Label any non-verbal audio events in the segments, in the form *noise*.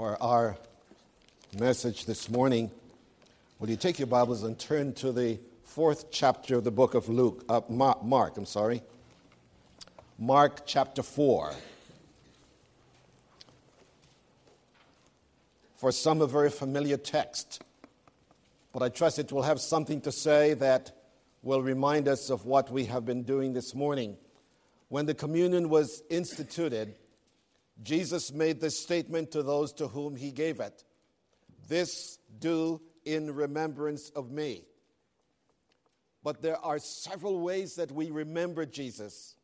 for our message this morning. Will you take your Bibles and turn to the fourth chapter of the book of Luke, uh, Mark, I'm sorry. Mark chapter 4. For some, a very familiar text, but I trust it will have something to say that will remind us of what we have been doing this morning. When the communion was instituted, Jesus made this statement to those to whom he gave it This do in remembrance of me. But there are several ways that we remember Jesus.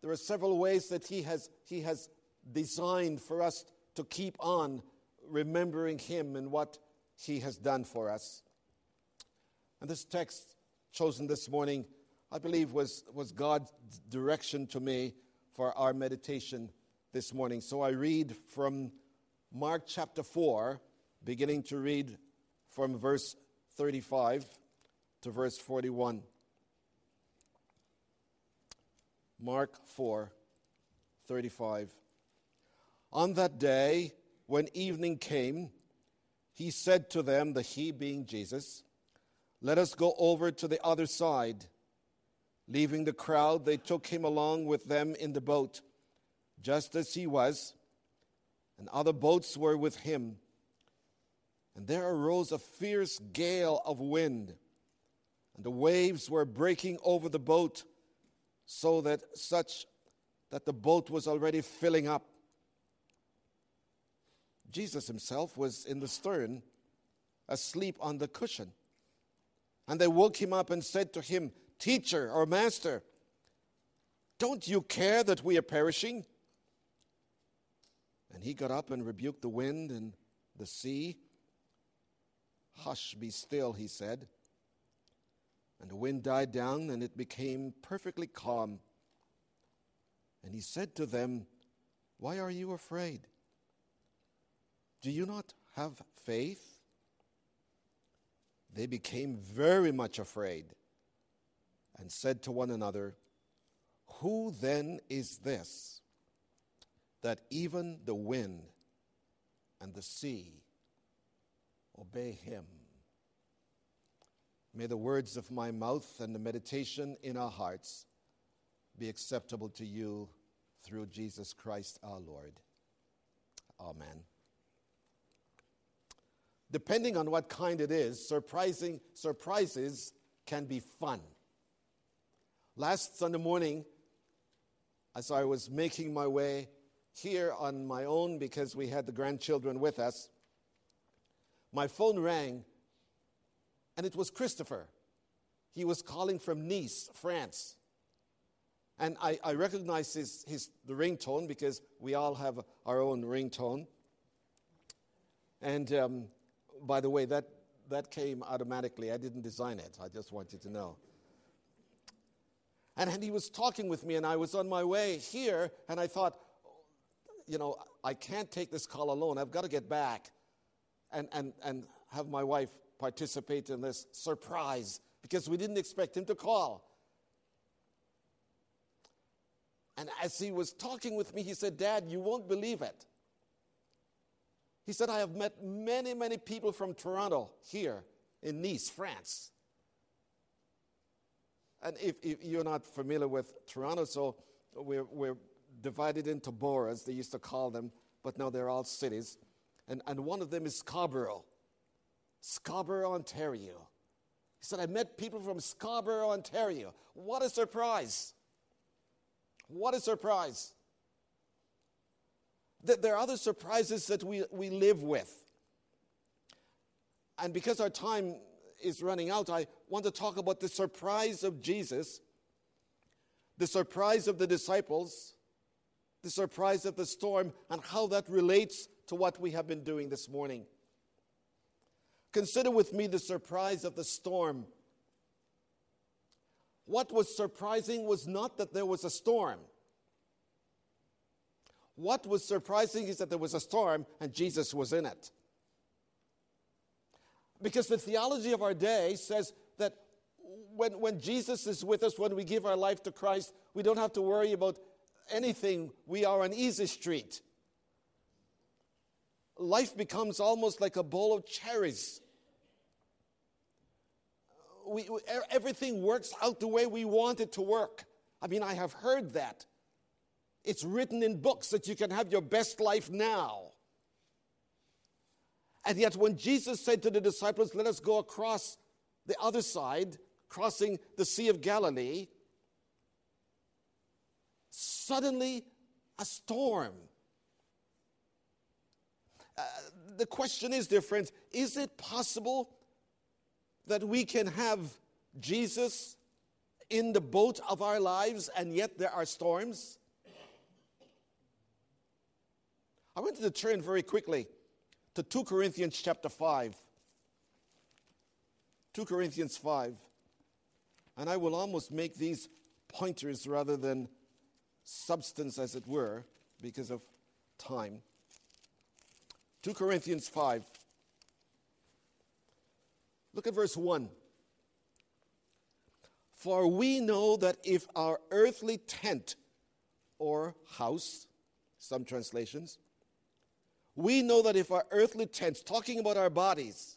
There are several ways that he has, he has designed for us to keep on remembering him and what he has done for us. And this text chosen this morning, I believe, was, was God's direction to me for our meditation this morning. So I read from Mark chapter 4, beginning to read from verse 35 to verse 41. Mark 4, 35. On that day, when evening came, he said to them, the he being Jesus, Let us go over to the other side. Leaving the crowd, they took him along with them in the boat just as he was, and other boats were with him. And there arose a fierce gale of wind, and the waves were breaking over the boat, so that such that the boat was already filling up. Jesus himself was in the stern, asleep on the cushion. And they woke him up and said to him, Teacher or Master, don't you care that we are perishing? And he got up and rebuked the wind and the sea. Hush, be still, he said. And the wind died down, and it became perfectly calm. And he said to them, Why are you afraid? Do you not have faith? They became very much afraid and said to one another, Who then is this? That even the wind and the sea obey him. May the words of my mouth and the meditation in our hearts be acceptable to you through Jesus Christ our Lord. Amen. Depending on what kind it is, surprising surprises can be fun. Last Sunday morning, as I was making my way here on my own because we had the grandchildren with us. My phone rang, and it was Christopher. He was calling from Nice, France. And I, I recognized his, his, the ringtone because we all have our own ringtone. And um, by the way, that, that came automatically. I didn't design it, I just want you to know. And, and he was talking with me, and I was on my way here, and I thought, you know, I can't take this call alone. I've got to get back and, and, and have my wife participate in this surprise because we didn't expect him to call. And as he was talking with me, he said, Dad, you won't believe it. He said, I have met many, many people from Toronto here in Nice, France. And if, if you're not familiar with Toronto, so we're, we're divided into boroughs, they used to call them, but now they're all cities. And, and one of them is Scarborough, Scarborough, Ontario. He said, I met people from Scarborough, Ontario. What a surprise! What a surprise! There are other surprises that we, we live with. And because our time is running out, I want to talk about the surprise of Jesus, the surprise of the disciples, the surprise of the storm, and how that relates to what we have been doing this morning. Consider with me the surprise of the storm. What was surprising was not that there was a storm. What was surprising is that there was a storm and Jesus was in it. Because the theology of our day says that when, when Jesus is with us, when we give our life to Christ, we don't have to worry about anything, we are on easy street. life becomes almost like a bowl of cherries. We, we, everything works out the way we want it to work. I mean, I have heard that. It's written in books that you can have your best life now. And yet, when Jesus said to the disciples, Let us go across the other side, crossing the Sea of Galilee, suddenly a storm. Uh, the question is, dear friends, is it possible that we can have Jesus in the boat of our lives and yet there are storms? I wanted to turn very quickly to 2 Corinthians chapter 5. 2 Corinthians 5. And I will almost make these pointers rather than substance, as it were, because of time. 2 Corinthians 5. Look at verse 1. For we know that if our earthly tent or house, some translations, we know that if our earthly tents, talking about our bodies,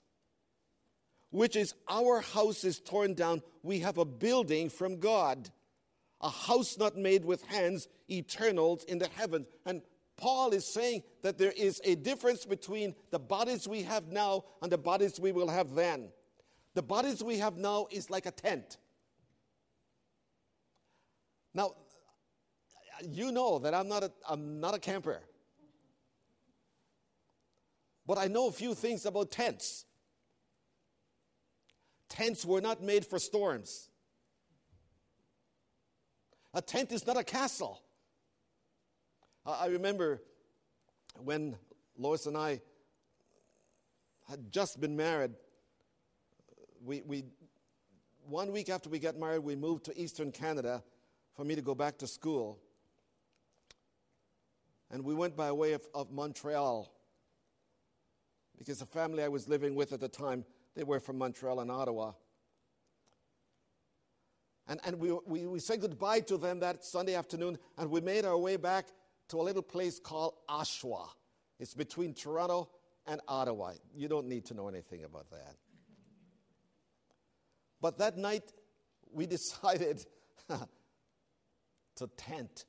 which is our house is torn down, we have a building from God a house not made with hands, eternal in the heavens. And Paul is saying that there is a difference between the bodies we have now and the bodies we will have then. The bodies we have now is like a tent. Now, you know that I'm not a, I'm not a camper. But I know a few things about tents. Tents were not made for storms. A tent is not a castle. I remember when Lois and I had just been married, we, we, one week after we got married, we moved to Eastern Canada for me to go back to school. And we went by way of, of Montreal because the family I was living with at the time, they were from Montreal and Ottawa. And, and we, we, we said goodbye to them that Sunday afternoon, and we made our way back to a little place called Oshawa. It's between Toronto and Ottawa. You don't need to know anything about that. But that night, we *laughs* decided to tent.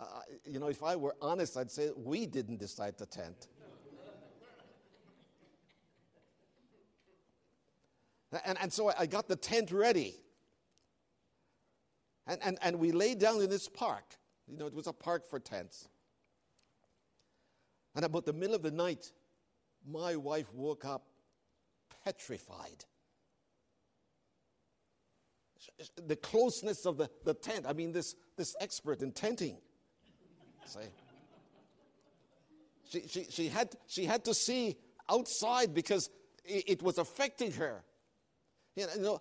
Uh, you know, if I were honest, I'd say we didn't decide to tent. And, and so I got the tent ready. And, and, and we laid down in this park. You know, it was a park for tents. And about the middle of the night, my wife woke up petrified. The closeness of the, the tent. I mean, this, this expert in tenting. Say. She, she, she, had, she had to see outside because it, it was affecting her. You know,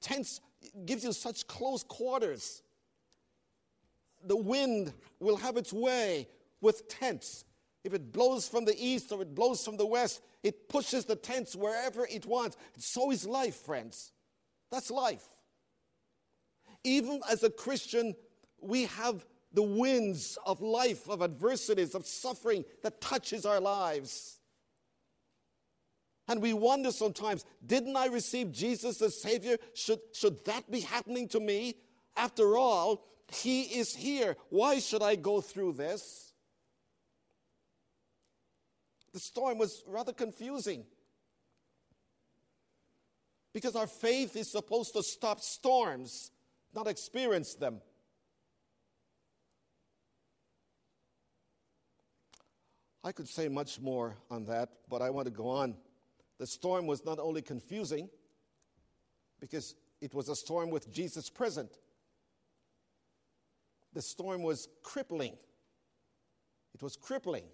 tents gives you such close quarters. The wind will have its way with tents. If it blows from the east or it blows from the west, it pushes the tents wherever it wants. So is life, friends. That's life. Even as a Christian, we have the winds of life, of adversities, of suffering that touches our lives. And we wonder sometimes, didn't I receive Jesus as Savior? Should, should that be happening to me? After all, He is here. Why should I go through this? The storm was rather confusing because our faith is supposed to stop storms, not experience them. I could say much more on that, but I want to go on. The storm was not only confusing, because it was a storm with Jesus present, the storm was crippling. It was crippling.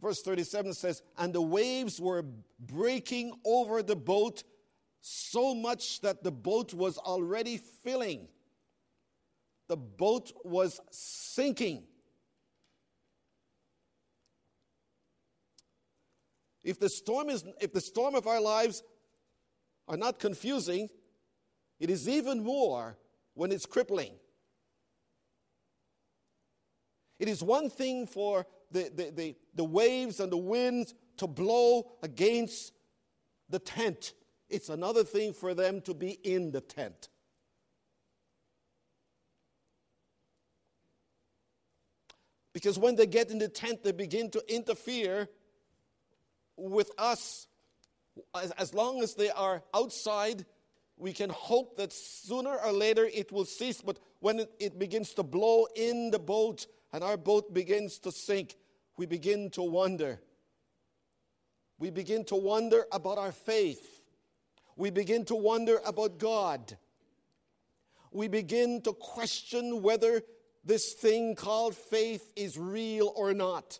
Verse 37 says, And the waves were breaking over the boat so much that the boat was already filling. The boat was sinking. If the storm is if the storm of our lives are not confusing, it is even more when it's crippling. It is one thing for the, the, the, the waves and the winds to blow against the tent, it's another thing for them to be in the tent. Because when they get in the tent, they begin to interfere with us. As, as long as they are outside, we can hope that sooner or later it will cease. But when it, it begins to blow in the boat and our boat begins to sink, we begin to wonder. We begin to wonder about our faith. We begin to wonder about God. We begin to question whether this thing called faith is real or not.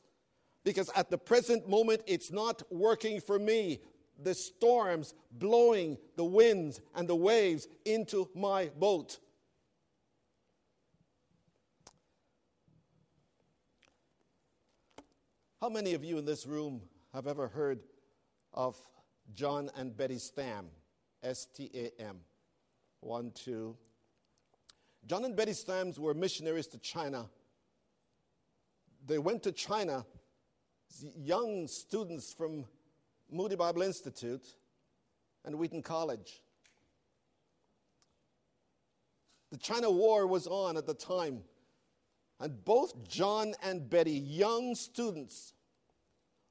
Because at the present moment, it's not working for me. The storms blowing the winds and the waves into my boat. How many of you in this room have ever heard of John and Betty Stam? S T A M. One, two, John and Betty Stams were missionaries to China. They went to China, young students from Moody Bible Institute and Wheaton College. The China War was on at the time, and both John and Betty, young students,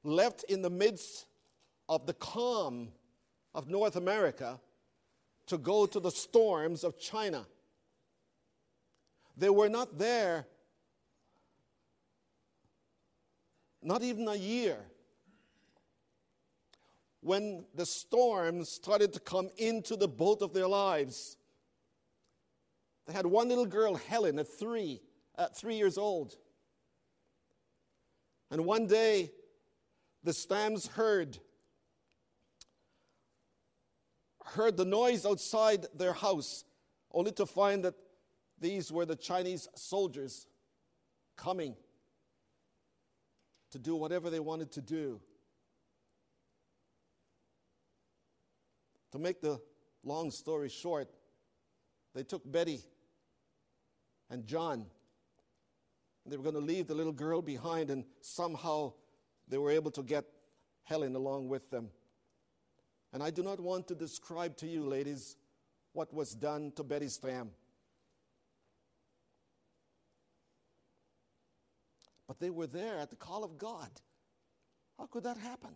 left in the midst of the calm of North America to go to the storms of China. They were not there, not even a year, when the storm started to come into the boat of their lives. They had one little girl, Helen, at three, at three years old. And one day, the Stams heard heard the noise outside their house, only to find that these were the Chinese soldiers coming to do whatever they wanted to do. To make the long story short, they took Betty and John. They were going to leave the little girl behind, and somehow they were able to get Helen along with them. And I do not want to describe to you, ladies, what was done to Betty Stam. But they were there at the call of God. How could that happen?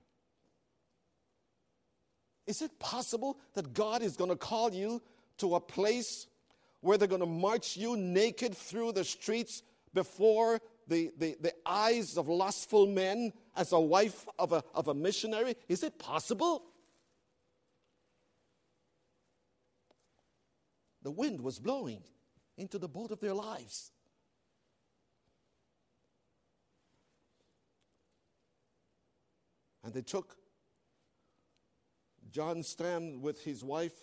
Is it possible that God is going to call you to a place where they're going to march you naked through the streets before the, the, the eyes of lustful men as a wife of a, of a missionary? Is it possible? The wind was blowing into the boat of their lives. And they took John Stam with his wife.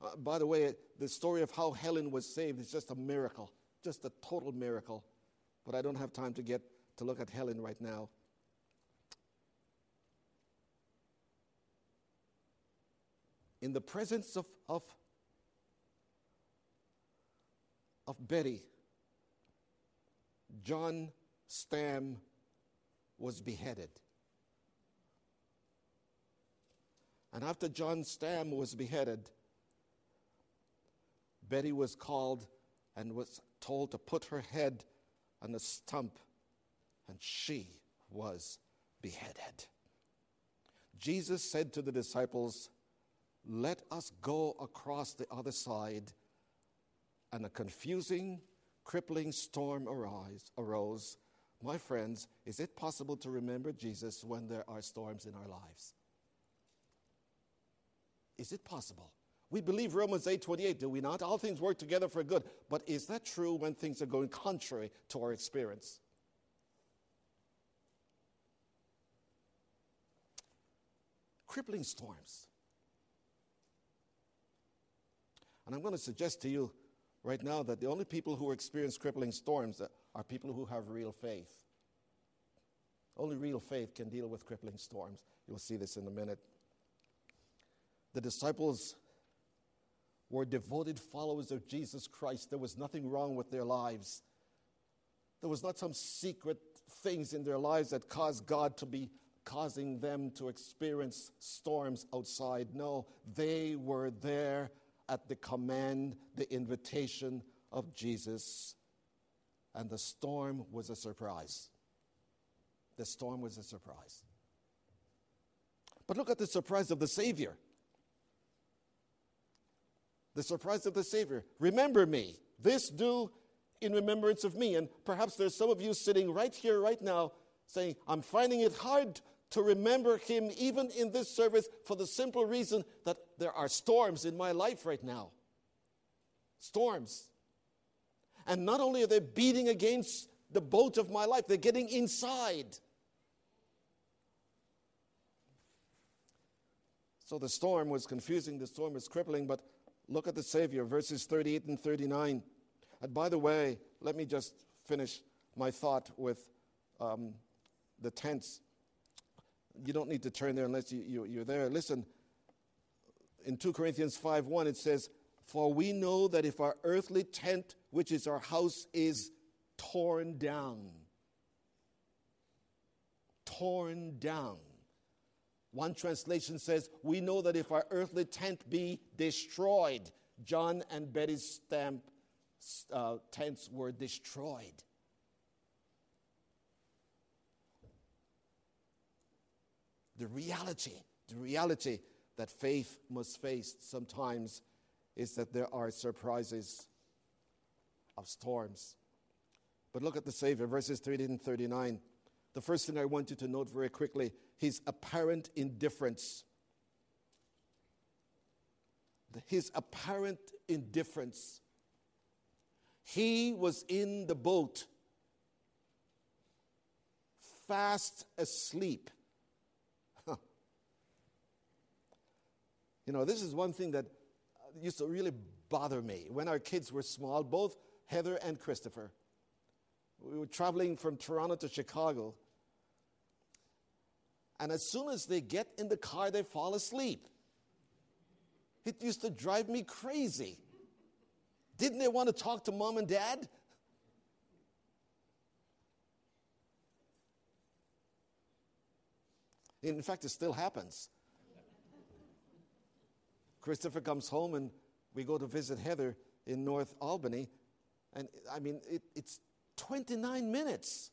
Uh, by the way, the story of how Helen was saved is just a miracle, just a total miracle. But I don't have time to get to look at Helen right now. In the presence of, of, of Betty, John Stam was beheaded. And after John Stam was beheaded, Betty was called and was told to put her head on a stump, and she was beheaded. Jesus said to the disciples, Let us go across the other side. And a confusing, crippling storm arise, arose. My friends, is it possible to remember Jesus when there are storms in our lives? Is it possible? We believe Romans 8:28, do we not? All things work together for good. But is that true when things are going contrary to our experience? Crippling storms. And I'm going to suggest to you right now that the only people who experience crippling storms are people who have real faith. Only real faith can deal with crippling storms. You'll see this in a minute. The disciples were devoted followers of Jesus Christ. There was nothing wrong with their lives. there was not some secret things in their lives that caused God to be causing them to experience storms outside. No, they were there at the command, the invitation of Jesus. And the storm was a surprise. The storm was a surprise. But look at the surprise of the Savior. The surprise of the Savior. Remember me. This do in remembrance of me. And perhaps there's some of you sitting right here, right now, saying, I'm finding it hard to remember him even in this service for the simple reason that there are storms in my life right now. Storms. And not only are they beating against the boat of my life, they're getting inside. So the storm was confusing, the storm was crippling, but look at the Savior, verses 38 and 39. And by the way, let me just finish my thought with um, the tents. You don't need to turn there unless you, you, you're there. Listen, in 2 Corinthians 5 1, it says, For we know that if our earthly tent, which is our house, is torn down, torn down. One translation says, We know that if our earthly tent be destroyed, John and Betty's stamp uh, tents were destroyed. The reality, the reality that faith must face sometimes is that there are surprises of storms. But look at the Savior, verses 30 and 39. The first thing I want you to note very quickly his apparent indifference. His apparent indifference. He was in the boat, fast asleep. You know, this is one thing that used to really bother me when our kids were small, both Heather and Christopher. We were traveling from Toronto to Chicago. And as soon as they get in the car, they fall asleep. It used to drive me crazy. Didn't they want to talk to mom and dad? In fact, it still happens. Christopher comes home and we go to visit Heather in North Albany. And I mean, it, it's 29 minutes.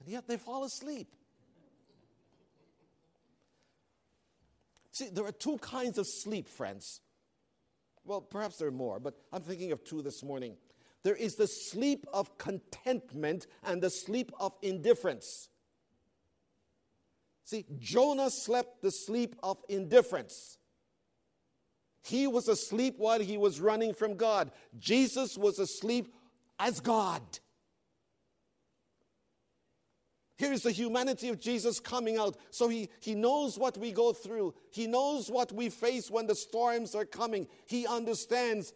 And yet they fall asleep. See, there are two kinds of sleep, friends. Well, perhaps there are more, but I'm thinking of two this morning. There is the sleep of contentment and the sleep of indifference. See, Jonah slept the sleep of indifference. He was asleep while he was running from God. Jesus was asleep as God. Here's the humanity of Jesus coming out. So he, he knows what we go through. He knows what we face when the storms are coming. He understands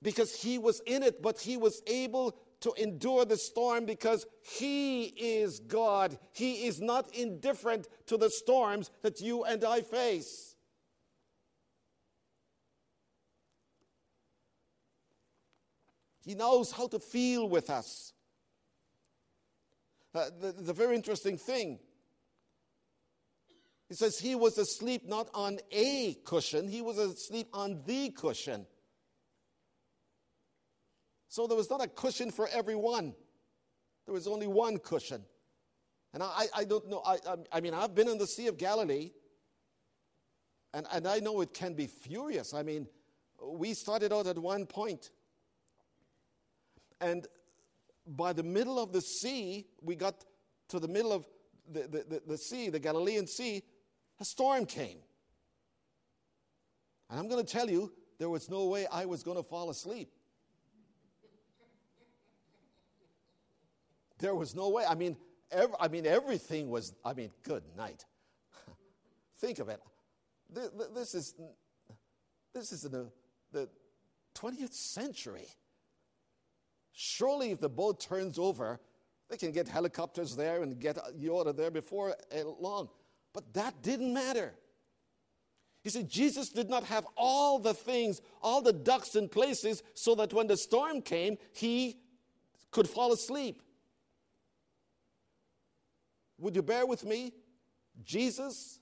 because he was in it, but he was able to endure the storm because he is God. He is not indifferent to the storms that you and I face. He knows how to feel with us. Uh, the, the very interesting thing. He says he was asleep not on a cushion, he was asleep on the cushion. So there was not a cushion for everyone, there was only one cushion. And I, I don't know, I, I mean, I've been in the Sea of Galilee, and, and I know it can be furious. I mean, we started out at one point, and by the middle of the sea, we got to the middle of the, the, the, the sea, the Galilean Sea, a storm came. And I'm going to tell you, there was no way I was going to fall asleep. There was no way. I mean, I mean, everything was, I mean, good night. *laughs* Think of it. This is, this is in the, the 20th century. Surely, if the boat turns over, they can get helicopters there and get of there before eh, long. But that didn't matter. You see, Jesus did not have all the things, all the ducks in places, so that when the storm came, he could fall asleep. Would you bear with me? Jesus,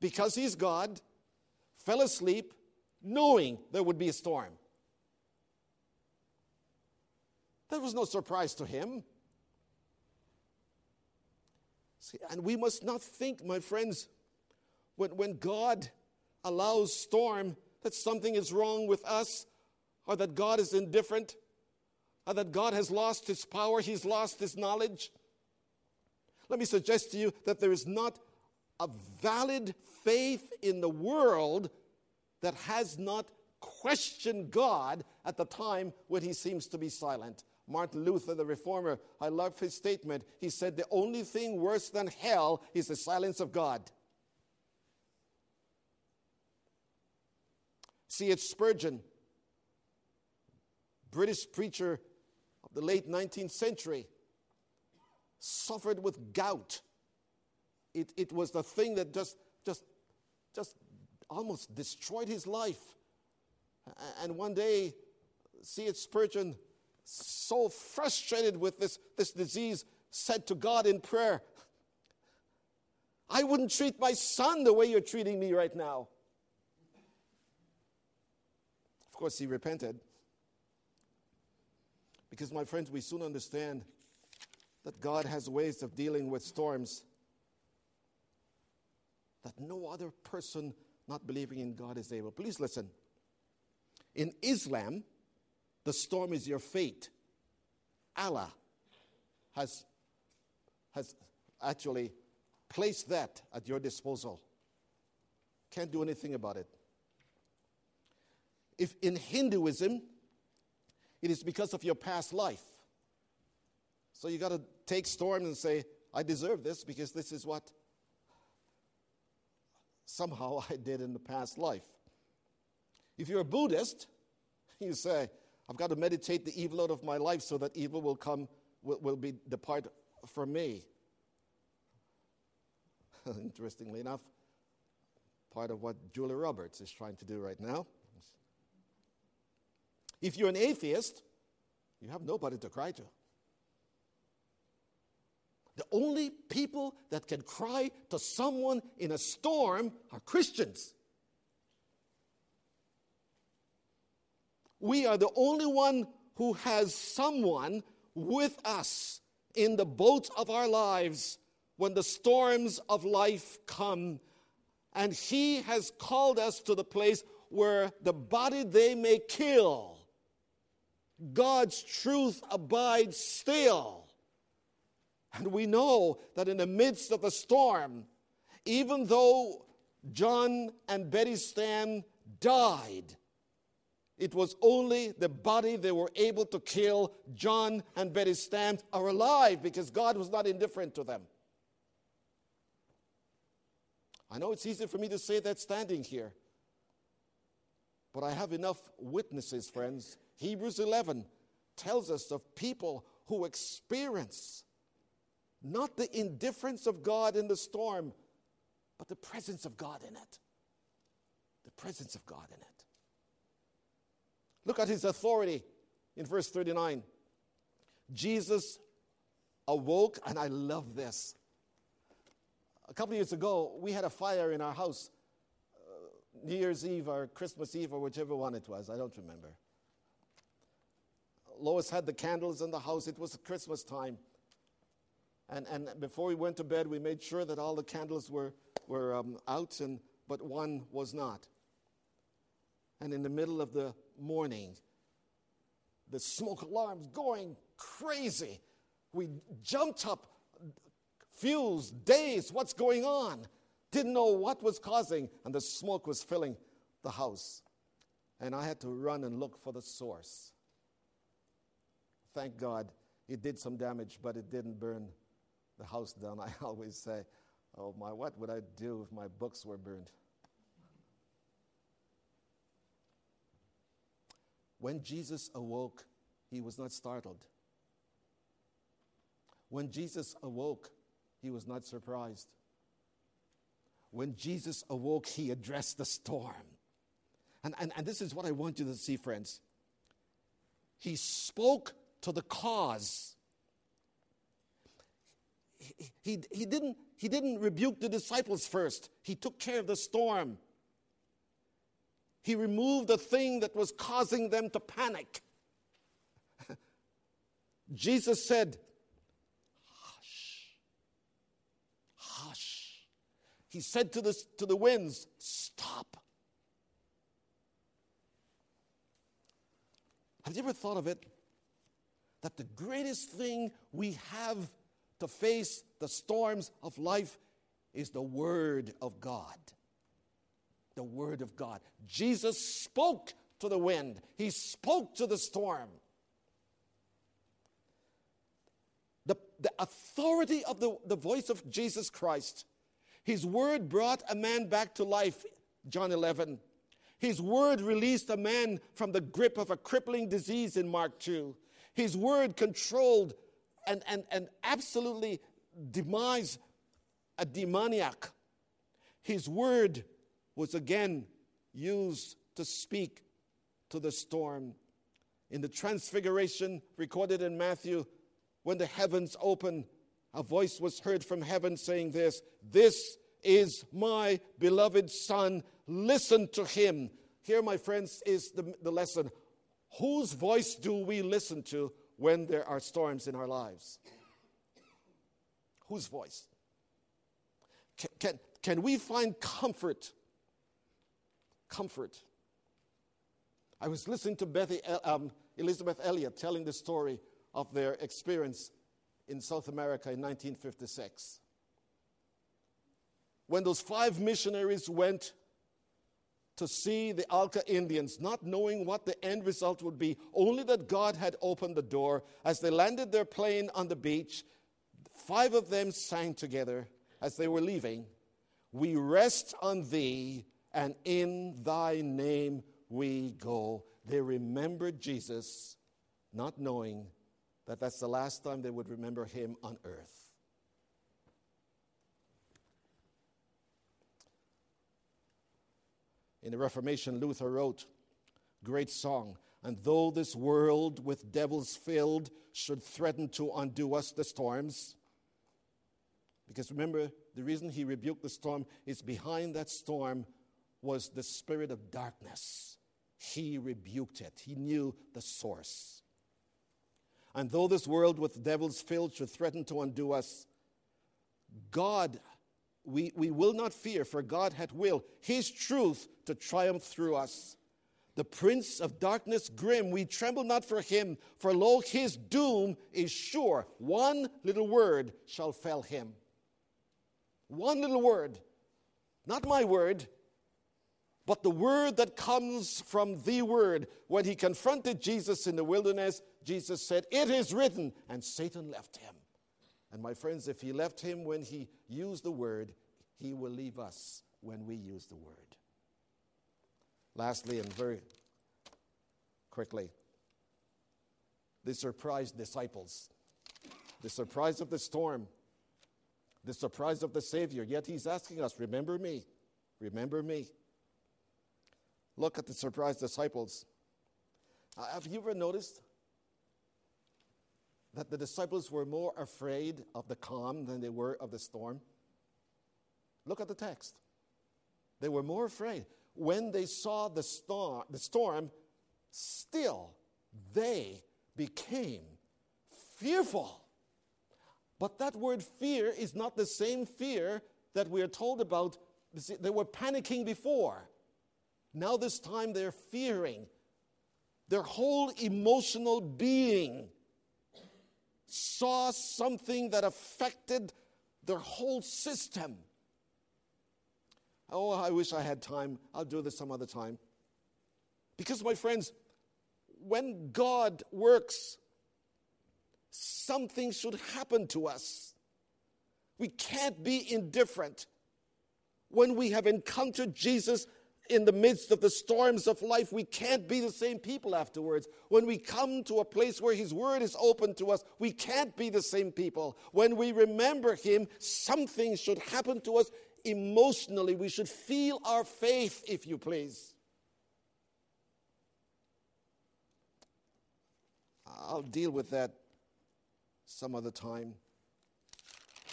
because he's God, fell asleep knowing there would be a storm. That was no surprise to him. See, and we must not think, my friends, when, when God allows storm, that something is wrong with us, or that God is indifferent, or that God has lost his power, he's lost his knowledge. Let me suggest to you that there is not a valid faith in the world that has not questioned God at the time when he seems to be silent. Martin Luther, the reformer, I love his statement. He said, The only thing worse than hell is the silence of God. C.H. Spurgeon, British preacher of the late 19th century, suffered with gout. It, it was the thing that just, just, just almost destroyed his life. And one day, C.H. Spurgeon so frustrated with this, this disease, said to God in prayer, I wouldn't treat my son the way you're treating me right now. Of course, he repented. Because, my friends, we soon understand that God has ways of dealing with storms that no other person not believing in God is able. Please listen. In Islam, the storm is your fate. Allah has, has actually placed that at your disposal. Can't do anything about it. If in Hinduism, it is because of your past life. So you got to take storms and say, I deserve this because this is what somehow *laughs* I did in the past life. If you're a Buddhist, *laughs* you say, I've got to meditate the evil out of my life so that evil will come, will, will be depart from me. *laughs* Interestingly enough, part of what Julia Roberts is trying to do right now. If you're an atheist, you have nobody to cry to. The only people that can cry to someone in a storm are Christians. We are the only one who has someone with us in the boat of our lives when the storms of life come. And He has called us to the place where the body they may kill, God's truth abides still. And we know that in the midst of the storm, even though John and Betty Stam died, it was only the body they were able to kill. John and Betty Stam are alive because God was not indifferent to them. I know it's easy for me to say that standing here, but I have enough witnesses, friends. Hebrews 11 tells us of people who experience not the indifference of God in the storm, but the presence of God in it. The presence of God in it. Look at his authority in verse 39. Jesus awoke, and I love this. A couple years ago, we had a fire in our house, uh, New Year's Eve or Christmas Eve or whichever one it was, I don't remember. Lois had the candles in the house, it was Christmas time. And, and before we went to bed, we made sure that all the candles were, were um, out, and, but one was not. And in the middle of the morning, the smoke alarm's going crazy. We jumped up, fuse, dazed, what's going on? Didn't know what was causing, and the smoke was filling the house. And I had to run and look for the source. Thank God it did some damage, but it didn't burn the house down. *laughs* I always say, Oh my, what would I do if my books were burned? When Jesus awoke, he was not startled. When Jesus awoke, he was not surprised. When Jesus awoke, he addressed the storm. And, and, and this is what I want you to see, friends. He spoke to the cause. He, he, he, didn't, he didn't rebuke the disciples first, he took care of the storm. He removed the thing that was causing them to panic. *laughs* Jesus said, Hush, hush. He said to the, to the winds, Stop. Have you ever thought of it? That the greatest thing we have to face the storms of life is the Word of God. The Word of God. Jesus spoke to the wind, He spoke to the storm. The, the authority of the, the voice of Jesus Christ. His word brought a man back to life, John 11. His word released a man from the grip of a crippling disease in Mark 2. His word controlled and, and, and absolutely demise a demoniac. His word was again used to speak to the storm. In the transfiguration recorded in Matthew, when the heavens opened, a voice was heard from heaven saying this This is my beloved Son. Listen to him. Here, my friends, is the, the lesson. Whose voice do we listen to when there are storms in our lives? Whose voice? Can, can, can we find comfort? Comfort. I was listening to Bethy, um, Elisabeth Elliot telling the story of their experience in South America in 1956 when those five missionaries went to see the Auca Indians, not knowing what the end result would be, only that God had opened the door. As they landed their plane on the beach, five of them sang together as they were leaving We rest on thee, and in thy name we go. They remembered Jesus, not knowing that that's the last time they would remember him on earth. In the Reformation, Luther wrote, Great song. And though this world with devils filled should threaten to undo us the storms, because remember, the reason he rebuked the storm is behind that storm was the spirit of darkness. He rebuked it, he knew the source. And though this world with devils filled should threaten to undo us, God we, we will not fear, for God hath will his truth to triumph through us. The prince of darkness grim, we tremble not for him, for lo, his doom is sure. One little word shall fell him. One little word. Not my word, but the word that comes from the word. When he confronted Jesus in the wilderness, Jesus said, It is written, and Satan left him. And my friends, if he left him when he used the word, he will leave us when we use the word. Lastly, and very quickly, the surprised disciples, the surprise of the storm, the surprise of the Savior. Yet he's asking us, Remember me, remember me. Look at the surprised disciples. Uh, have you ever noticed that the disciples were more afraid of the calm than they were of the storm? Look at the text. They were more afraid. When they saw the storm, the storm still they became fearful. But that word fear is not the same fear that we are told about. They were panicking before. Now, this time, they're fearing. Their whole emotional being saw something that affected their whole system. Oh, I wish I had time. I'll do this some other time. Because, my friends, when God works, something should happen to us. We can't be indifferent. When we have encountered Jesus in the midst of the storms of life, we can't be the same people afterwards. When we come to a place where His Word is open to us, we can't be the same people. When we remember Him, something should happen to us emotionally. We should feel our faith, if you please. I'll deal with that some other time.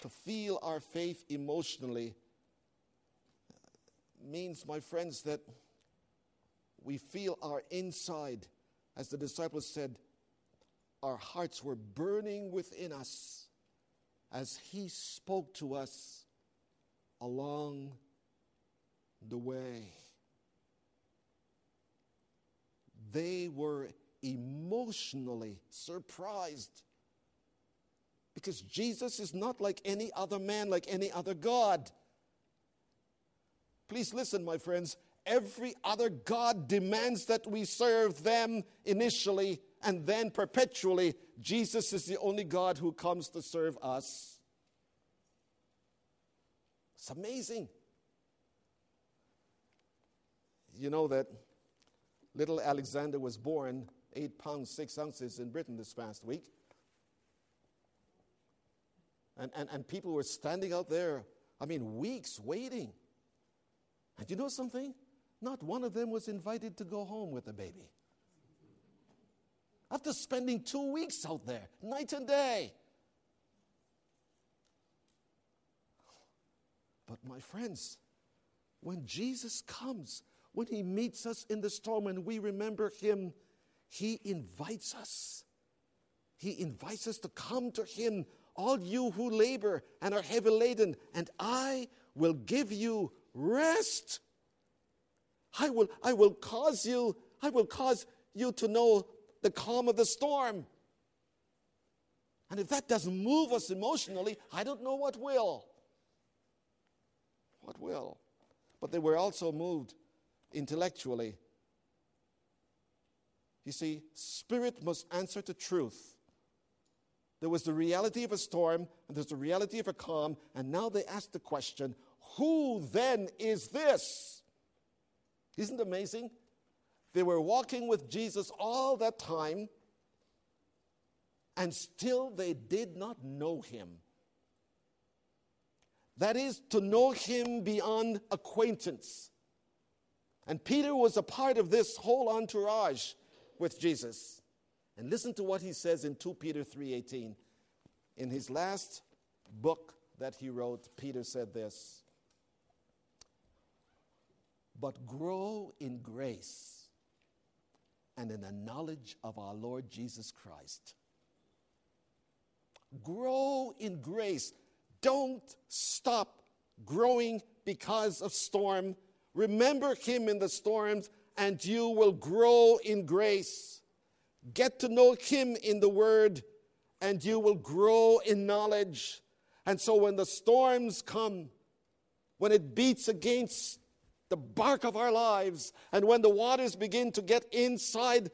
To feel our faith emotionally means, my friends, that we feel our inside, as the disciples said, our hearts were burning within us as He spoke to us along the way. They were emotionally surprised because Jesus is not like any other man, like any other God. Please listen, my friends. Every other God demands that we serve them initially and then perpetually. Jesus is the only God who comes to serve us. It's amazing. You know that little Alexander was born eight pounds, six ounces in Britain this past week. And, and, and people were standing out there, I mean, weeks waiting. And you know something? Not one of them was invited to go home with the baby. After spending two weeks out there, night and day. But my friends, when Jesus comes, when he meets us in the storm and we remember him, he invites us. He invites us to come to him, all you who labor and are heavy laden, and I will give you rest. I will, I will cause you, I will cause you to know the calm of the storm. And if that doesn't move us emotionally, I don't know what will. What will? But they were also moved intellectually. You see, spirit must answer to truth. There was the reality of a storm, and there's the reality of a calm, and now they ask the question who then is this? Isn't amazing? They were walking with Jesus all that time, and still they did not know him. That is, to know him beyond acquaintance. And Peter was a part of this whole entourage with Jesus. And listen to what he says in 2 Peter 3:18. In his last book that he wrote, Peter said this: "But grow in grace and in the knowledge of our Lord Jesus Christ." Grow in grace. Don't stop growing because of storm Remember him in the storms, and you will grow in grace. Get to know him in the word, and you will grow in knowledge. And so when the storms come, when it beats against the bark of our lives, and when the waters begin to get inside,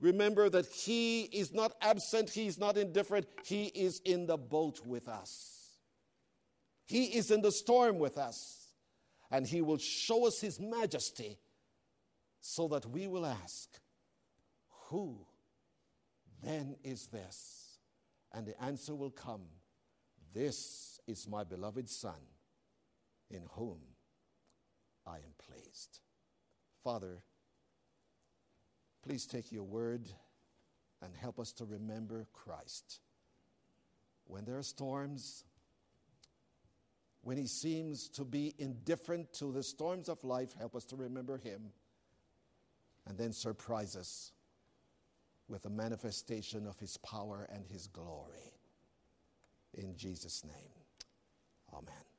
remember that He is not absent, He is not indifferent, He is in the boat with us. He is in the storm with us and he will show us his majesty so that we will ask, Who then is this? And the answer will come, This is my beloved Son, in whom I am pleased. Father, please take your word and help us to remember Christ. When there are storms, when he seems to be indifferent to the storms of life, help us to remember him and then surprise us with a manifestation of his power and his glory. In Jesus' name, amen.